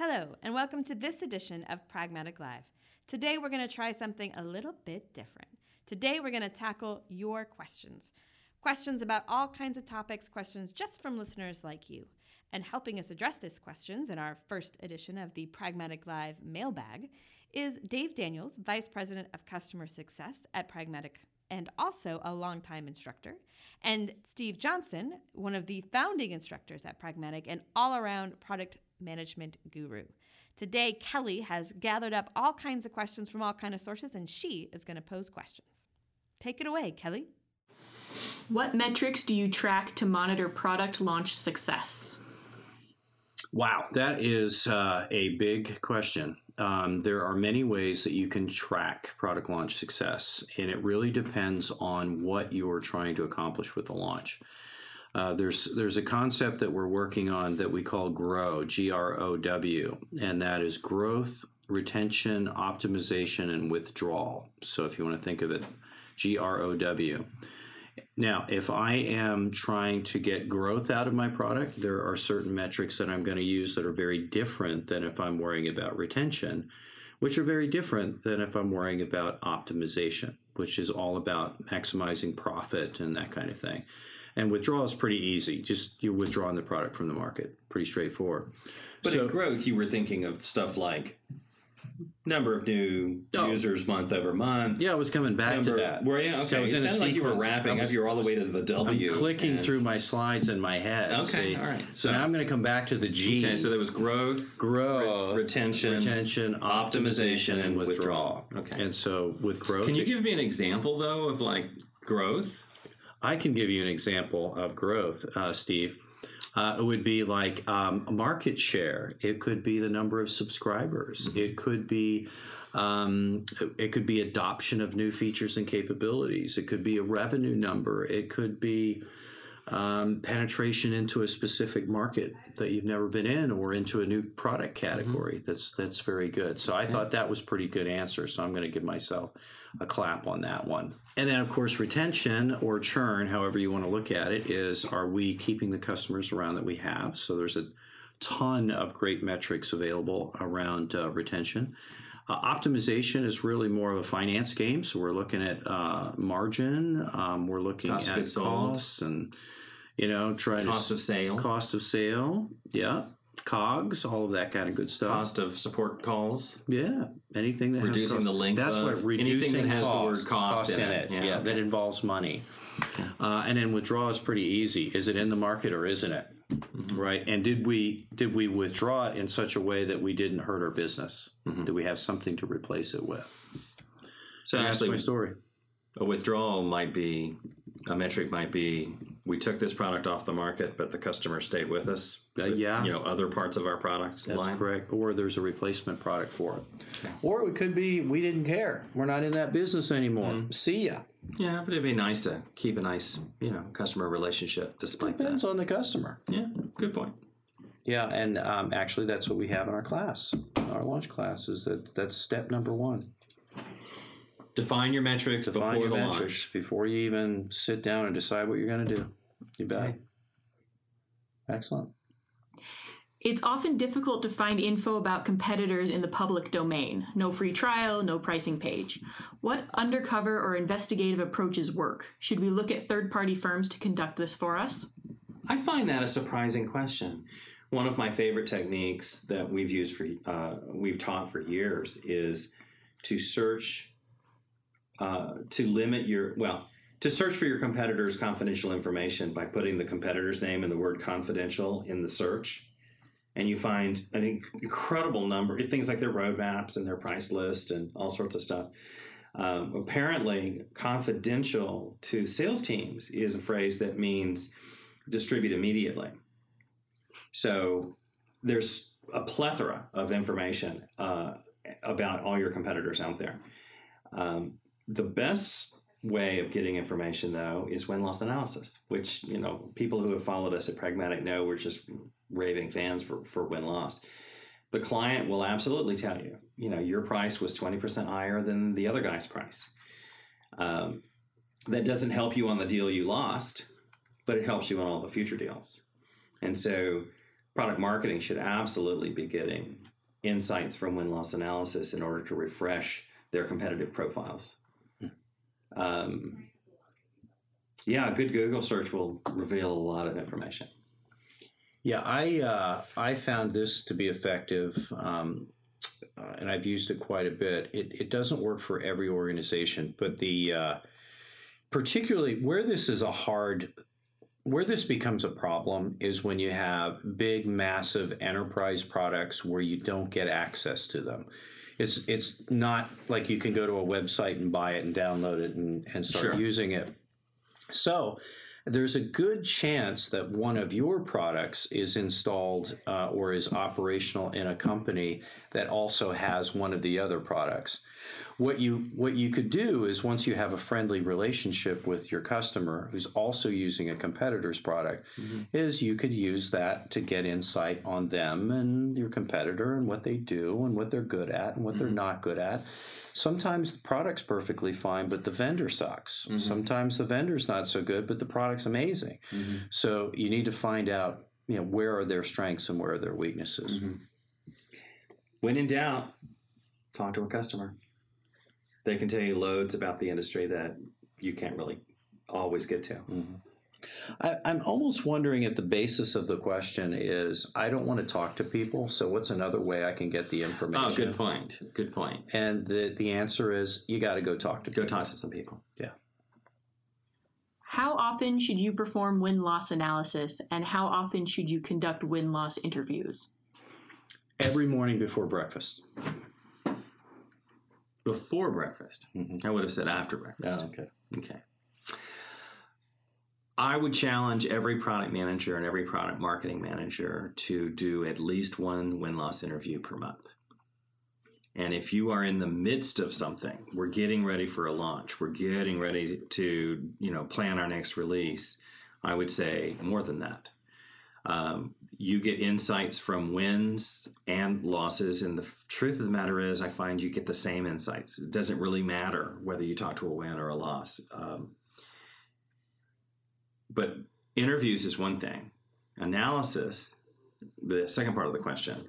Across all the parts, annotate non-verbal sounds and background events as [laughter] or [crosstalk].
Hello, and welcome to this edition of Pragmatic Live. Today, we're going to try something a little bit different. Today, we're going to tackle your questions. Questions about all kinds of topics, questions just from listeners like you. And helping us address these questions in our first edition of the Pragmatic Live mailbag is Dave Daniels, Vice President of Customer Success at Pragmatic and also a longtime instructor, and Steve Johnson, one of the founding instructors at Pragmatic and all around product management guru. Today, Kelly has gathered up all kinds of questions from all kinds of sources, and she is going to pose questions. Take it away, Kelly. What metrics do you track to monitor product launch success? Wow, that is uh, a big question. Um, there are many ways that you can track product launch success, and it really depends on what you're trying to accomplish with the launch. Uh, there's there's a concept that we're working on that we call GROW, G R O W, and that is growth, retention, optimization, and withdrawal. So if you want to think of it, G R O W. Now, if I am trying to get growth out of my product, there are certain metrics that I'm going to use that are very different than if I'm worrying about retention, which are very different than if I'm worrying about optimization, which is all about maximizing profit and that kind of thing. And withdrawal is pretty easy. Just you're withdrawing the product from the market. Pretty straightforward. But so, in growth, you were thinking of stuff like number of new oh. users month over month. Yeah, I was coming back number, to that. Were you? Okay. So it sounded like you were wrapping was, up. You're all the way to the W. I'm clicking and... through my slides in my head. Okay, see? all right. So, so, now I'm going to come back to the G. Okay, so there was growth, growth, re- retention, retention, optimization, and withdrawal. withdrawal. Okay. And so with growth, can you give me an example though of like growth? I can give you an example of growth, uh, Steve. Uh, it would be like um, market share. It could be the number of subscribers. Mm-hmm. It could be um, it could be adoption of new features and capabilities. It could be a revenue number. It could be um, penetration into a specific market that you've never been in, or into a new product category. Mm-hmm. That's that's very good. So I thought that was pretty good answer. So I'm going to give myself a clap on that one. And then, of course, retention or churn, however you want to look at it, is are we keeping the customers around that we have? So there's a ton of great metrics available around uh, retention. Uh, optimization is really more of a finance game. So we're looking at uh, margin, um, we're looking cost at costs, and you know, trying cost to of sale, cost of sale, yeah, cogs, all of that kind of good stuff. Cost of support calls. Yeah, anything that reducing the length. That's what reducing anything that has cost, the word cost, cost in, in it. it. Yeah, yeah okay. that involves money. Uh, and then withdrawal is pretty easy. Is it in the market or isn't it? Mm-hmm. Right. And did we did we withdraw it in such a way that we didn't hurt our business? Mm-hmm. Did we have something to replace it with? So and actually, my story. A withdrawal might be a metric might be we took this product off the market, but the customer stayed with us. Uh, yeah, you know other parts of our product. That's line. correct. Or there's a replacement product for it. Okay. Or it could be we didn't care. We're not in that business anymore. Mm-hmm. See ya. Yeah, but it'd be nice to keep a nice you know customer relationship despite that. Depends that. on the customer. Yeah, good point. Yeah, and um, actually, that's what we have in our class, our launch class. Is that that's step number one. Define your metrics Define before your the metrics launch. before you even sit down and decide what you're going to do. You bet. Okay. Excellent. It's often difficult to find info about competitors in the public domain. No free trial, no pricing page. What undercover or investigative approaches work? Should we look at third party firms to conduct this for us? I find that a surprising question. One of my favorite techniques that we've used for, uh, we've taught for years is to search uh, to limit your well to search for your competitor's confidential information by putting the competitor's name and the word confidential in the search. And you find an incredible number of things like their roadmaps and their price list and all sorts of stuff. Um, apparently confidential to sales teams is a phrase that means distribute immediately. So there's a plethora of information uh, about all your competitors out there. Um, the best way of getting information, though, is win loss analysis, which, you know, people who have followed us at Pragmatic know we're just raving fans for, for win loss. The client will absolutely tell you, you know, your price was 20% higher than the other guy's price. Um, that doesn't help you on the deal you lost, but it helps you on all the future deals. And so product marketing should absolutely be getting insights from win loss analysis in order to refresh their competitive profiles. Um, yeah, a good Google search will reveal a lot of information. Yeah, I uh, I found this to be effective, um, uh, and I've used it quite a bit. It it doesn't work for every organization, but the uh, particularly where this is a hard where this becomes a problem is when you have big massive enterprise products where you don't get access to them it's it's not like you can go to a website and buy it and download it and, and start Sure. using it so there's a good chance that one of your products is installed uh, or is operational in a company that also has one of the other products. What you what you could do is once you have a friendly relationship with your customer who's also using a competitor's product, mm-hmm. is you could use that to get insight on them and your competitor and what they do and what they're good at and what they're mm-hmm. not good at. Sometimes the product's perfectly fine, but the vendor sucks. Mm-hmm. Sometimes the vendor's not so good, but the product's amazing. So you need to find out, you know, where are their strengths and where are their weaknesses. When in doubt, talk to a customer. They can tell you loads about the industry that you can't really always get to. Mm-hmm. I, I'm almost wondering if the basis of the question is I don't want to talk to people, so what's another way I can get the information? Oh, good point. Good point. And the the answer is you got to go talk to Go people. talk to some people. Yeah. How often should you perform win loss analysis, and how often should you conduct win loss interviews? Every morning before breakfast. Before breakfast. Mhm. I would have said after breakfast. okay. Okay. I would challenge every product manager and every product marketing manager to do at least one win loss interview per month. And if you are in the midst of something, we're getting ready for a launch, we're getting ready to, you know, plan our next release, I would say more than that. Um, you get insights from wins and losses. And the truth of the matter is, I find you get the same insights. It doesn't really matter whether you talk to a win or a loss. Um, but interviews is one thing. Analysis, the second part of the question,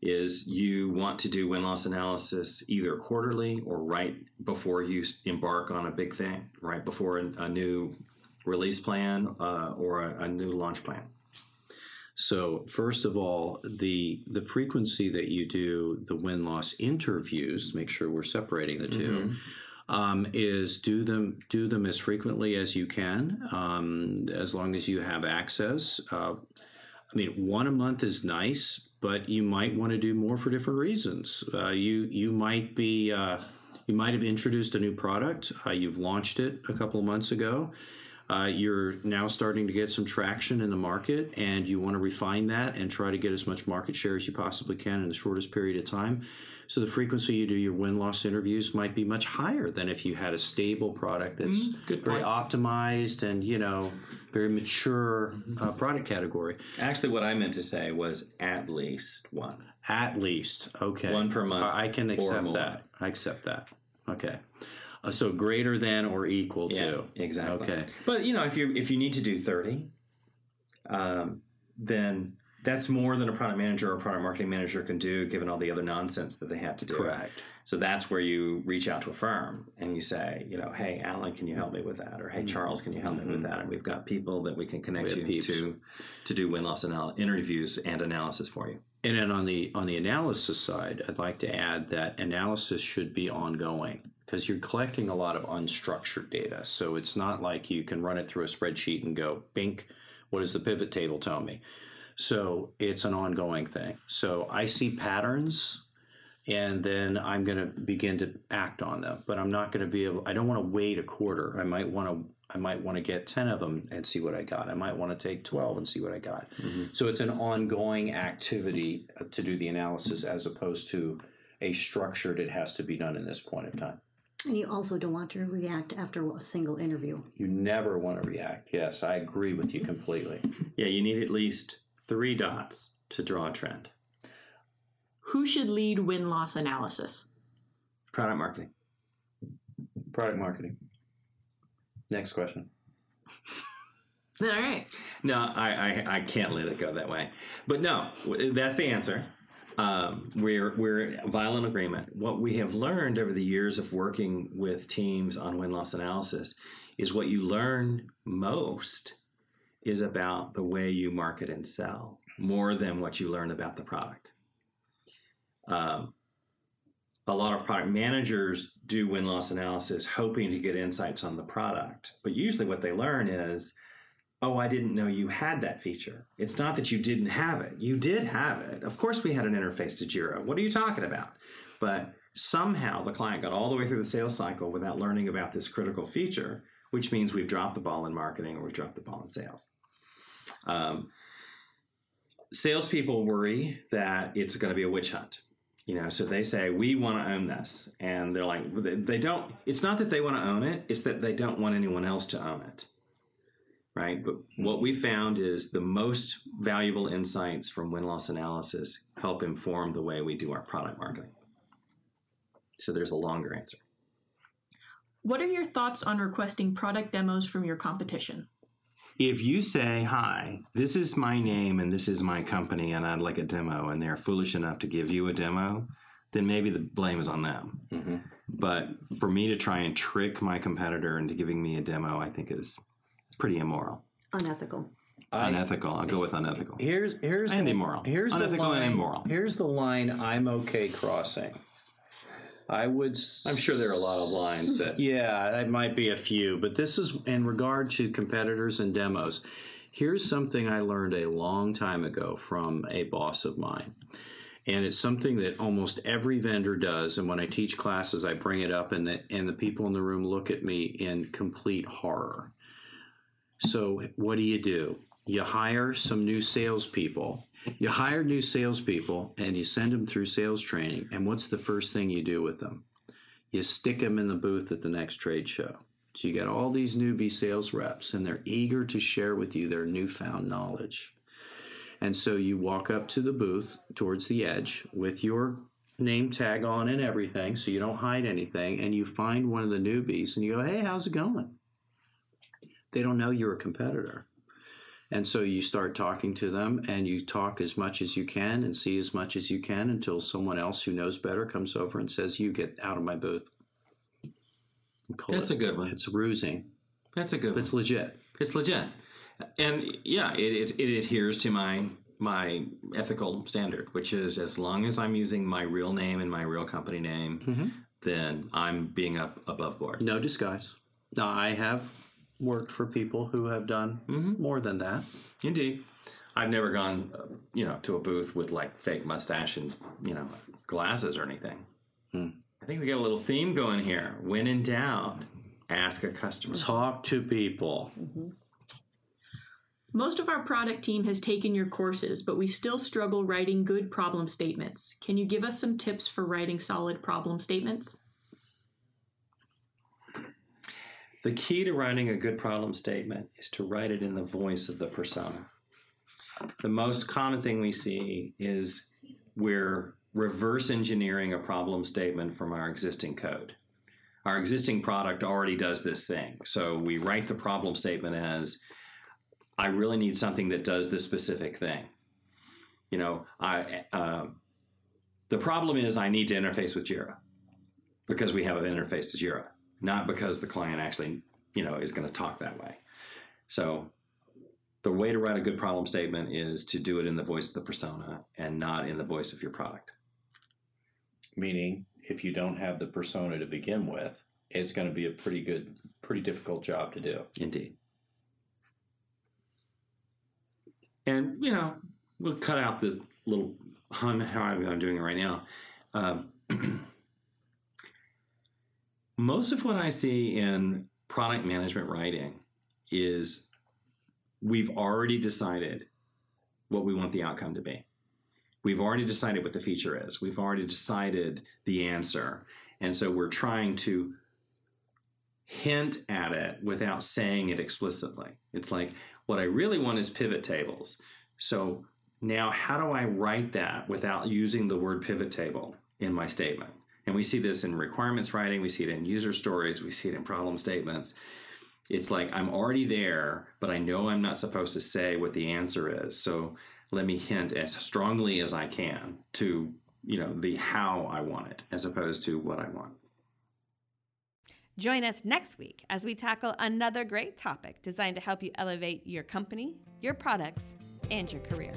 is you want to do win loss analysis either quarterly or right before you embark on a big thing, right before a, a new release plan uh, or a, a new launch plan. So first of all, the the frequency that you do the win loss interviews, make sure we're separating the 2 um, is do them do them as frequently as you can, um, as long as you have access. Uh, I mean, one a month is nice, but you might want to do more for different reasons. Uh, you you might be uh, you might have introduced a new product. Uh, you've launched it a couple of months ago. Uh, you're now starting to get some traction in the market, and you want to refine that and try to get as much market share as you possibly can in the shortest period of time. So the frequency you do your win loss interviews might be much higher than if you had a stable product that's good very optimized and you know very mature uh, product category. Actually, what I meant to say was at least one. At least, okay, One per month I can accept that. I accept that. Okay, uh, so greater than or equal to. exactly. Okay. But you know, if you if you need to do thirty, um, then that's more than a product manager or a product marketing manager can do, given all the other nonsense that they have to do. Correct. So that's where you reach out to a firm and you say, you know, hey, Alan, can you help me with that? Or hey, Charles, can you help me with that? And we've got people that we can connect Mm-hmm. We you peeps. to to do win loss anal- interviews and analysis for you. And then on the on the analysis side, I'd like to add that analysis should be ongoing because you're collecting a lot of unstructured data. So it's not like you can run it through a spreadsheet and go, "Bink, what does the pivot table tell me?" So it's an ongoing thing. So I see patterns and then I'm going to begin to act on them. But I'm not going to be able. I don't want to wait a quarter. I might want to. I might want to get ten of them and see what I got. I might want to take twelve and see what I got. So it's an ongoing activity uh, to do the analysis as opposed to a structured. It has to be done in this point of time. And you also don't want to react after a single interview. You never want to react. Yes, I agree with you completely. Yeah, you need at least three dots to draw a trend. Who should lead win loss analysis? Product marketing. Product marketing. Next question. [laughs] All right. No, I, I, I can't let it go that way. But no, that's the answer. Um, we're we're violent agreement. What we have learned over the years of working with teams on win loss analysis is what you learn most is about the way you market and sell more than what you learn about the product. Um, a lot of product managers do win loss analysis hoping to get insights on the product, but usually what they learn is oh, I didn't know you had that feature. It's not that you didn't have it. You did have it. Of course, we had an interface to Jira. What are you talking about? But somehow the client got all the way through the sales cycle without learning about this critical feature, which means we've dropped the ball in marketing or we've dropped the ball in sales. Um, salespeople worry that it's going to be a witch hunt. You know, so they say we want to own this, and they're like, they don't. It's not that they want to own it; it's that they don't want anyone else to own it right? But what we found is the most valuable insights from win loss analysis help inform the way we do our product marketing. So there's a longer answer. What are your thoughts on requesting product demos from your competition? If you say, Hi, this is my name and this is my company, and I'd like a demo, and they're foolish enough to give you a demo, then maybe the blame is on them. Mm-hmm. But for me to try and trick my competitor into giving me a demo, I think is pretty immoral. Unethical. unethical. I'll go with unethical. Here's here's And the, immoral. Here's the Unethical and line. immoral. Here's the line. I'm okay crossing. I would. s- I'm sure there are a lot of lines that Yeah, That might be a few, but this is in regard to competitors and demos. Here's something I learned a long time ago from a boss of mine. And it's something that almost every vendor does. And when I teach classes, I bring it up, and the, and the people in the room look at me in complete horror. So, what do you do? You hire some new salespeople. You hire new salespeople and you send them through sales training. And what's the first thing you do with them? You stick them in the booth at the next trade show. So you got all these newbie sales reps, and they're eager to share with you their newfound knowledge. And so you walk up to the booth towards the edge with your name tag on and everything, so you don't hide anything, and you find one of the newbies and you go, Hey, how's it going? They don't know you're a competitor. And so you start talking to them and you talk as much as you can and see as much as you can until someone else who knows better comes over and says, You get out of my booth. That's it- a good one. It's rusing. That's a good one. It's legit. It's legit, and yeah, it, it, it adheres to my my ethical standard, which is as long as I'm using my real name and my real company name, Mhm. then I'm being up above board. No disguise. Now, I have worked for people who have done Mhm. more than that. Indeed, I've never gone, uh, you know, to a booth with like fake mustache and you know glasses or anything. Hmm. I think we got a little theme going here. When in doubt, ask a customer. Talk to people. Most of our product team has taken your courses, but we still struggle writing good problem statements. Can you give us some tips for writing solid problem statements? The key to writing a good problem statement is to write it in the voice of the persona. The most common thing we see is we're reverse engineering a problem statement from our existing code. Our existing product already does this thing. So we write the problem statement as I really need something that does this specific thing. You know, I uh, the problem is I need to interface with Jira because we have an interface to Jira not because the client actually, you know, is going to talk that way. So the way to write a good problem statement is to do it in the voice of the persona and not in the voice of your product. meaning if you don't have the persona to begin with, it's going to be a pretty good, pretty difficult job to do. Indeed. And, you know, we'll cut out this little hum, how I'm doing it right now. Um, [clears throat] most of what I see in product management writing is we've already decided what we want the outcome to be. We've already decided what the feature is. We've already decided the answer. And so we're trying to hint at it without saying it explicitly. It's like, what I really want is pivot tables. So now, how do I write that without using the word pivot table in my statement? And we see this in requirements writing, we see it in user stories, we see it in problem statements. It's like I'm already there, but I know I'm not supposed to say what the answer is. So let me hint as strongly as I can to, you know, the how I want it as opposed to what I want. Join us next week as we tackle another great topic designed to help you elevate your company, your products, and your career.